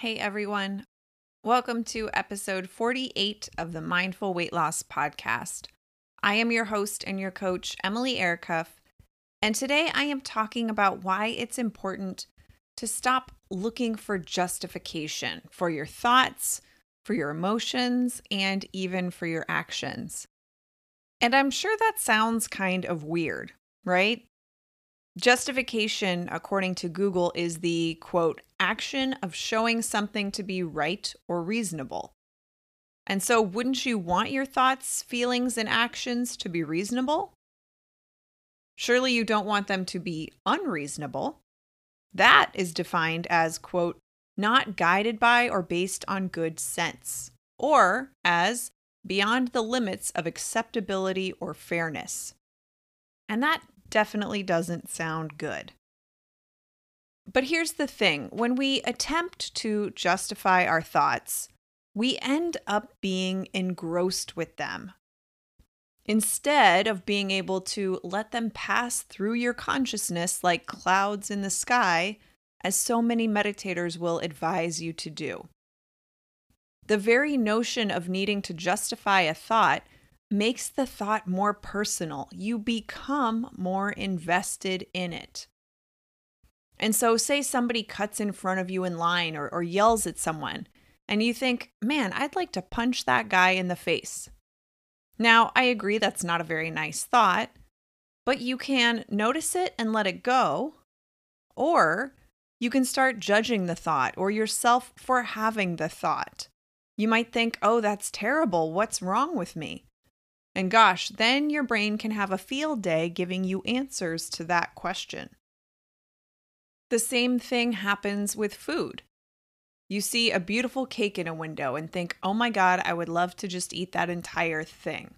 Hey everyone. Welcome to episode 48 of the Mindful Weight Loss Podcast. I am your host and your coach, Emily Aircuff, and today I am talking about why it's important to stop looking for justification for your thoughts, for your emotions, and even for your actions. And I'm sure that sounds kind of weird, right? Justification, according to Google, is the quote, action of showing something to be right or reasonable. And so, wouldn't you want your thoughts, feelings, and actions to be reasonable? Surely you don't want them to be unreasonable. That is defined as, quote, not guided by or based on good sense, or as beyond the limits of acceptability or fairness. And that definitely doesn't sound good. But here's the thing when we attempt to justify our thoughts, we end up being engrossed with them. Instead of being able to let them pass through your consciousness like clouds in the sky, as so many meditators will advise you to do. The very notion of needing to justify a thought makes the thought more personal. You become more invested in it. And so, say somebody cuts in front of you in line or, or yells at someone, and you think, man, I'd like to punch that guy in the face. Now, I agree that's not a very nice thought, but you can notice it and let it go, or you can start judging the thought or yourself for having the thought. You might think, oh, that's terrible. What's wrong with me? And gosh, then your brain can have a field day giving you answers to that question. The same thing happens with food. You see a beautiful cake in a window and think, oh my God, I would love to just eat that entire thing.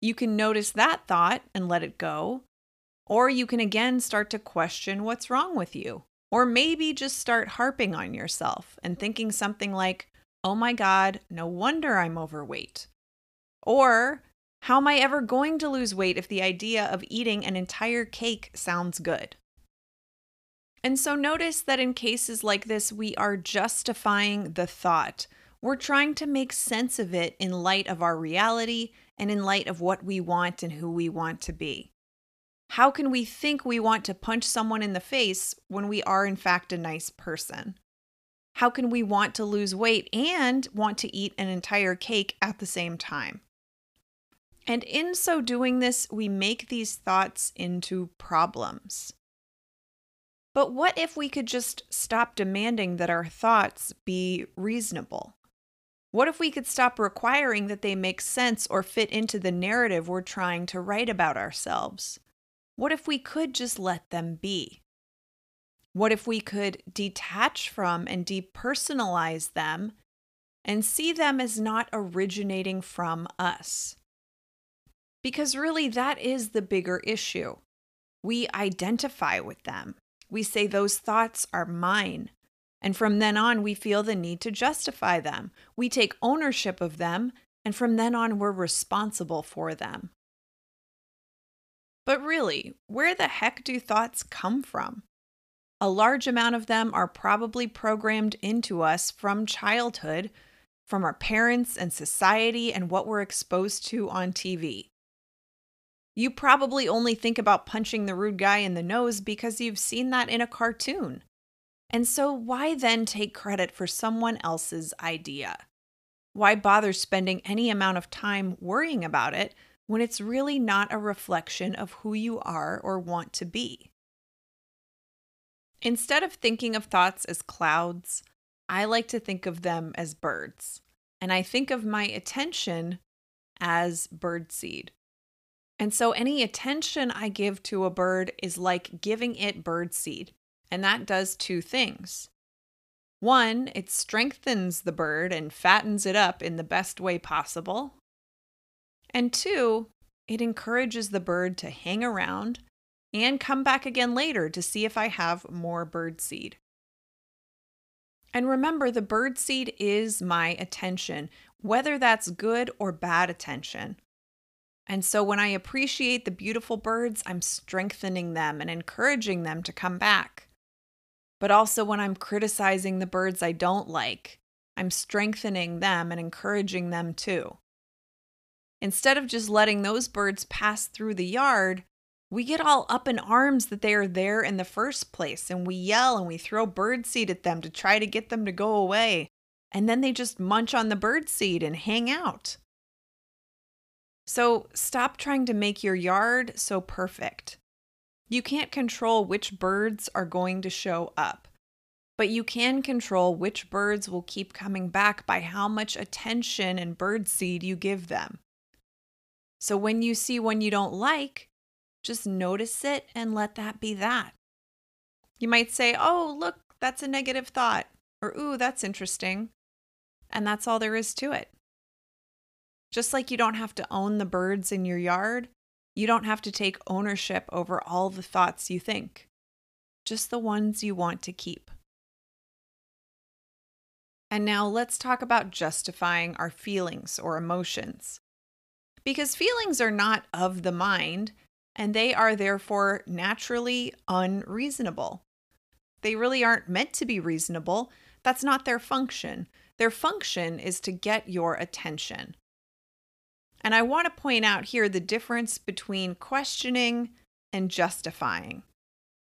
You can notice that thought and let it go. Or you can again start to question what's wrong with you. Or maybe just start harping on yourself and thinking something like, oh my God, no wonder I'm overweight. Or, how am I ever going to lose weight if the idea of eating an entire cake sounds good? And so notice that in cases like this, we are justifying the thought. We're trying to make sense of it in light of our reality and in light of what we want and who we want to be. How can we think we want to punch someone in the face when we are, in fact, a nice person? How can we want to lose weight and want to eat an entire cake at the same time? And in so doing this, we make these thoughts into problems. But what if we could just stop demanding that our thoughts be reasonable? What if we could stop requiring that they make sense or fit into the narrative we're trying to write about ourselves? What if we could just let them be? What if we could detach from and depersonalize them and see them as not originating from us? Because really, that is the bigger issue. We identify with them. We say those thoughts are mine. And from then on, we feel the need to justify them. We take ownership of them. And from then on, we're responsible for them. But really, where the heck do thoughts come from? A large amount of them are probably programmed into us from childhood, from our parents and society, and what we're exposed to on TV. You probably only think about punching the rude guy in the nose because you've seen that in a cartoon. And so, why then take credit for someone else's idea? Why bother spending any amount of time worrying about it when it's really not a reflection of who you are or want to be? Instead of thinking of thoughts as clouds, I like to think of them as birds. And I think of my attention as birdseed. And so any attention I give to a bird is like giving it bird seed. And that does two things. One, it strengthens the bird and fattens it up in the best way possible. And two, it encourages the bird to hang around and come back again later to see if I have more bird seed. And remember, the bird seed is my attention, whether that's good or bad attention. And so when I appreciate the beautiful birds, I'm strengthening them and encouraging them to come back. But also, when I'm criticizing the birds I don't like, I'm strengthening them and encouraging them too. Instead of just letting those birds pass through the yard, we get all up in arms that they are there in the first place and we yell and we throw bird seed at them to try to get them to go away. And then they just munch on the bird seed and hang out. So stop trying to make your yard so perfect. You can't control which birds are going to show up, but you can control which birds will keep coming back by how much attention and bird seed you give them. So when you see one you don't like, just notice it and let that be that. You might say, Oh, look, that's a negative thought. Or, Ooh, that's interesting. And that's all there is to it. Just like you don't have to own the birds in your yard, you don't have to take ownership over all the thoughts you think, just the ones you want to keep. And now let's talk about justifying our feelings or emotions because feelings are not of the mind and they are therefore naturally unreasonable. They really aren't meant to be reasonable. That's not their function. Their function is to get your attention. And I want to point out here the difference between questioning and justifying.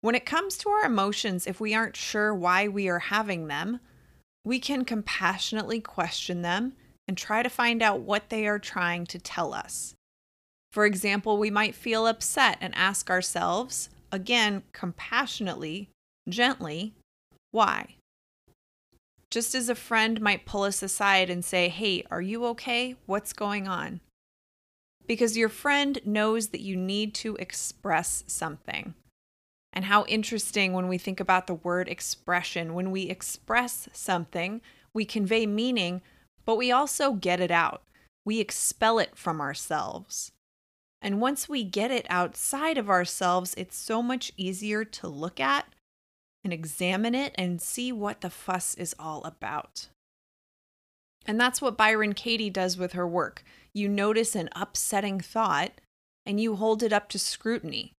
When it comes to our emotions, if we aren't sure why we are having them, we can compassionately question them and try to find out what they are trying to tell us. For example, we might feel upset and ask ourselves, again, compassionately, gently, why? Just as a friend might pull us aside and say, Hey, are you okay? What's going on? Because your friend knows that you need to express something. And how interesting when we think about the word expression. When we express something, we convey meaning but we also get it out. We expel it from ourselves. And once we get it outside of ourselves, it's so much easier to look at and examine it and see what the fuss is all about. And that's what Byron Katie does with her work. You notice an upsetting thought and you hold it up to scrutiny.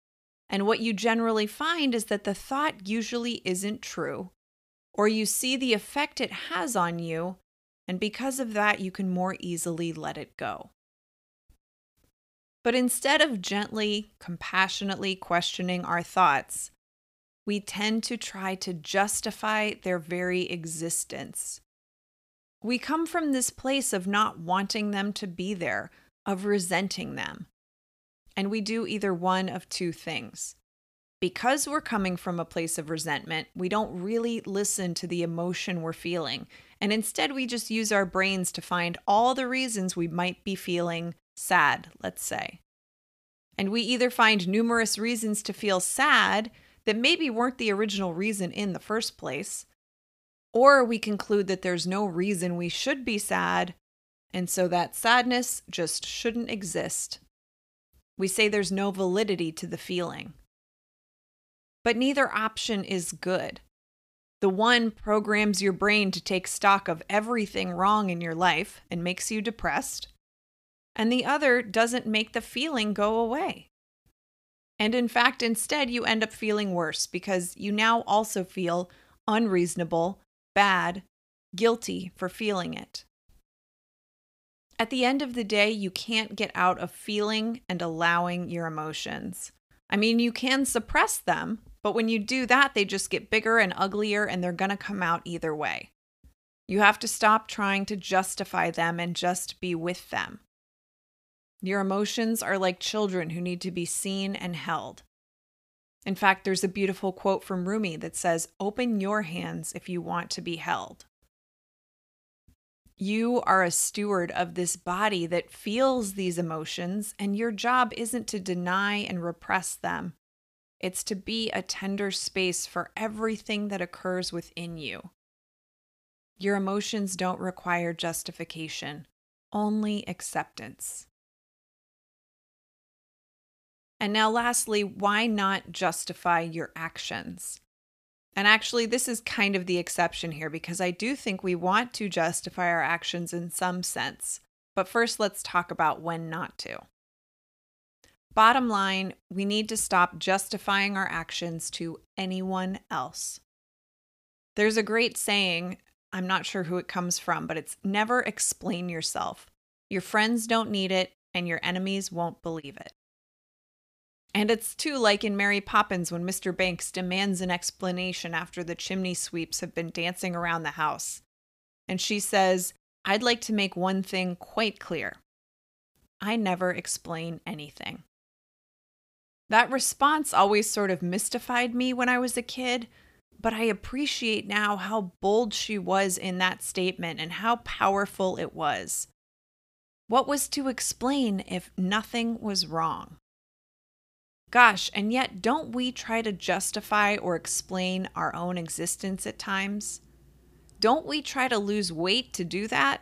And what you generally find is that the thought usually isn't true, or you see the effect it has on you and because of that, you can more easily let it go. But instead of gently, compassionately questioning our thoughts, we tend to try to justify their very existence. We come from this place of not wanting them to be there, of resenting them. And we do either one of two things. Because we're coming from a place of resentment, we don't really listen to the emotion we're feeling and instead, we just use our brains to find all the reasons we might be feeling sad, let's say. And we either find numerous reasons to feel sad that maybe weren't the original reason in the first place, or we conclude that there's no reason we should be sad, and so that sadness just shouldn't exist. We say there's no validity to the feeling. But neither option is good. The one programs your brain to take stock of everything wrong in your life and makes you depressed, and the other doesn't make the feeling go away. And in fact, instead, you end up feeling worse because you now also feel unreasonable, bad, guilty for feeling it. At the end of the day, you can't get out of feeling and allowing your emotions. I mean, you can suppress them, but when you do that, they just get bigger and uglier and they're going to come out either way. You have to stop trying to justify them and just be with them. Your emotions are like children who need to be seen and held. In fact, there's a beautiful quote from Rumi that says, Open your hands if you want to be held. You are a steward of this body that feels these emotions, and your job isn't to deny and repress them, it's to be a tender space for everything that occurs within you. Your emotions don't require justification, only acceptance. And now, lastly, why not justify your actions? And actually, this is kind of the exception here because I do think we want to justify our actions in some sense. But first, let's talk about when not to. Bottom line, we need to stop justifying our actions to anyone else. There's a great saying, I'm not sure who it comes from, but it's never explain yourself. Your friends don't need it, and your enemies won't believe it. And it's too like in Mary Poppins when Mr. Banks demands an explanation after the chimney sweeps have been dancing around the house. And she says, I'd like to make one thing quite clear. I never explain anything. That response always sort of mystified me when I was a kid, but I appreciate now how bold she was in that statement and how powerful it was. What was to explain if nothing was wrong? Gosh, and yet don't we try to justify or explain our own existence at times? Don't we try to lose weight to do that?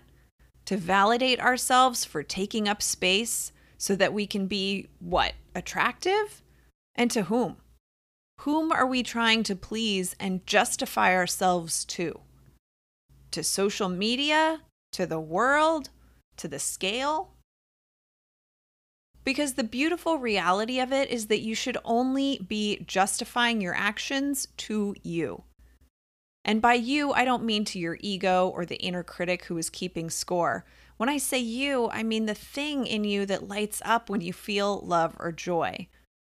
To validate ourselves for taking up space so that we can be what? Attractive? And to whom? Whom are we trying to please and justify ourselves to? To social media? To the world? to the scale. Because the beautiful reality of it is that you should only be justifying your actions to you. And by you, I don't mean to your ego or the inner critic who is keeping score. When I say you, I mean the thing in you that lights up when you feel love or joy.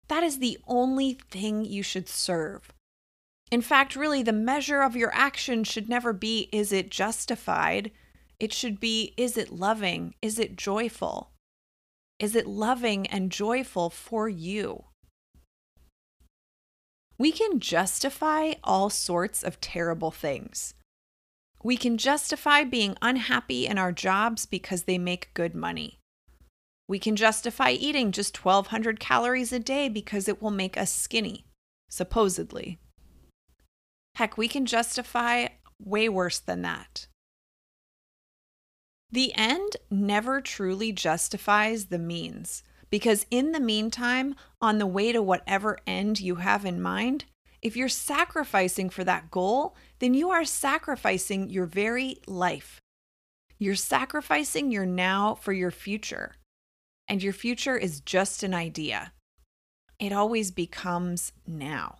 That is the only thing you should serve. In fact, really, the measure of your action should never be is it justified? It should be is it loving? Is it joyful? Is it loving and joyful for you? We can justify all sorts of terrible things. We can justify being unhappy in our jobs because they make good money. We can justify eating just 1,200 calories a day because it will make us skinny, supposedly. Heck, we can justify way worse than that. The end never truly justifies the means, because in the meantime, on the way to whatever end you have in mind, if you're sacrificing for that goal, then you are sacrificing your very life. You're sacrificing your now for your future. And your future is just an idea. It always becomes now.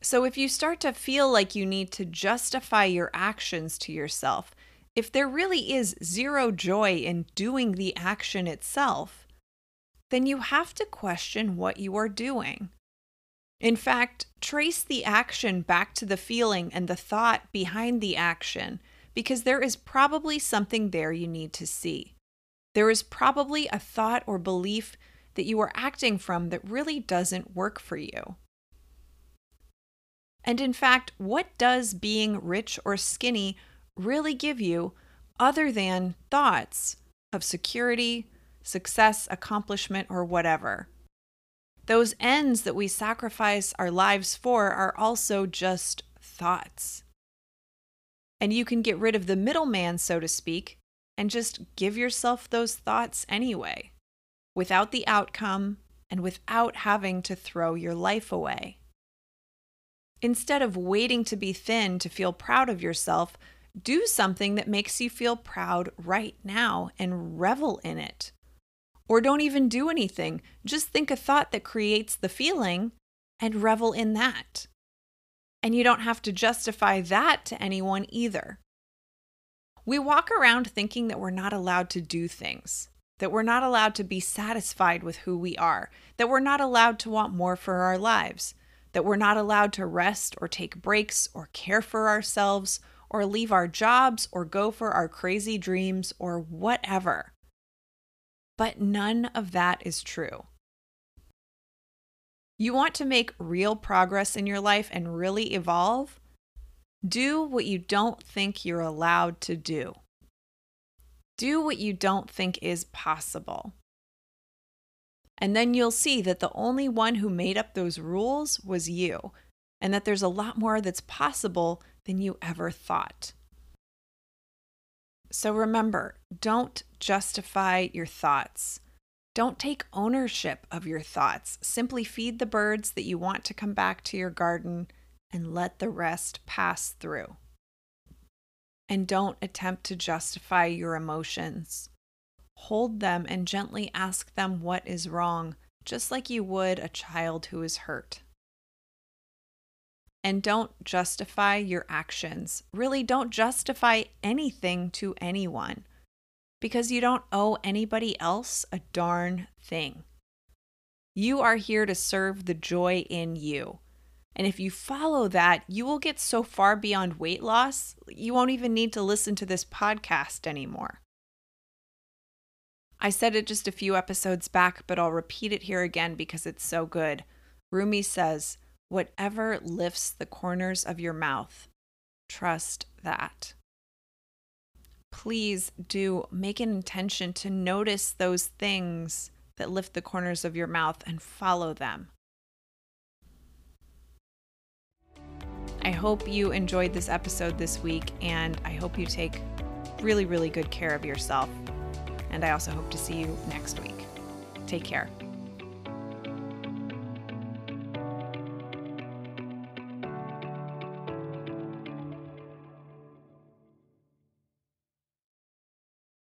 So if you start to feel like you need to justify your actions to yourself, if there really is zero joy in doing the action itself, then you have to question what you are doing. In fact, trace the action back to the feeling and the thought behind the action because there is probably something there you need to see. There is probably a thought or belief that you are acting from that really doesn't work for you. And in fact, what does being rich or skinny really give you other than thoughts of security, success, accomplishment, or whatever. Those ends that we sacrifice our lives for are also just thoughts. And you can get rid of the middleman, so to speak, and just give yourself those thoughts anyway, without the outcome and without having to throw your life away. Instead of waiting to be thin to feel proud of yourself, do something that makes you feel proud right now and revel in it. Or don't even do anything. Just think a thought that creates the feeling and revel in that. And you don't have to justify that to anyone either. We walk around thinking that we're not allowed to do things, that we're not allowed to be satisfied with who we are, that we're not allowed to want more for our lives, that we're not allowed to rest or take breaks or care for ourselves or leave our jobs or go for our crazy dreams or whatever. But none of that is true. You want to make real progress in your life and really evolve? Do what you don't think you're allowed to do. Do what you don't think is possible. And then you'll see that the only one who made up those rules was you, and that there's a lot more that's possible than you ever thought. So remember, don't justify your thoughts. Don't take ownership of your thoughts. Simply feed the birds that you want to come back to your garden and let the rest pass through. And don't attempt to justify your emotions. Hold them and gently ask them what is wrong, just like you would a child who is hurt. And don't justify your actions. Really, don't justify anything to anyone because you don't owe anybody else a darn thing. You are here to serve the joy in you. And if you follow that, you will get so far beyond weight loss, you won't even need to listen to this podcast anymore. I said it just a few episodes back, but I'll repeat it here again because it's so good. Rumi says, Whatever lifts the corners of your mouth, trust that. Please do make an intention to notice those things that lift the corners of your mouth and follow them. I hope you enjoyed this episode this week, and I hope you take really, really good care of yourself. And I also hope to see you next week. Take care.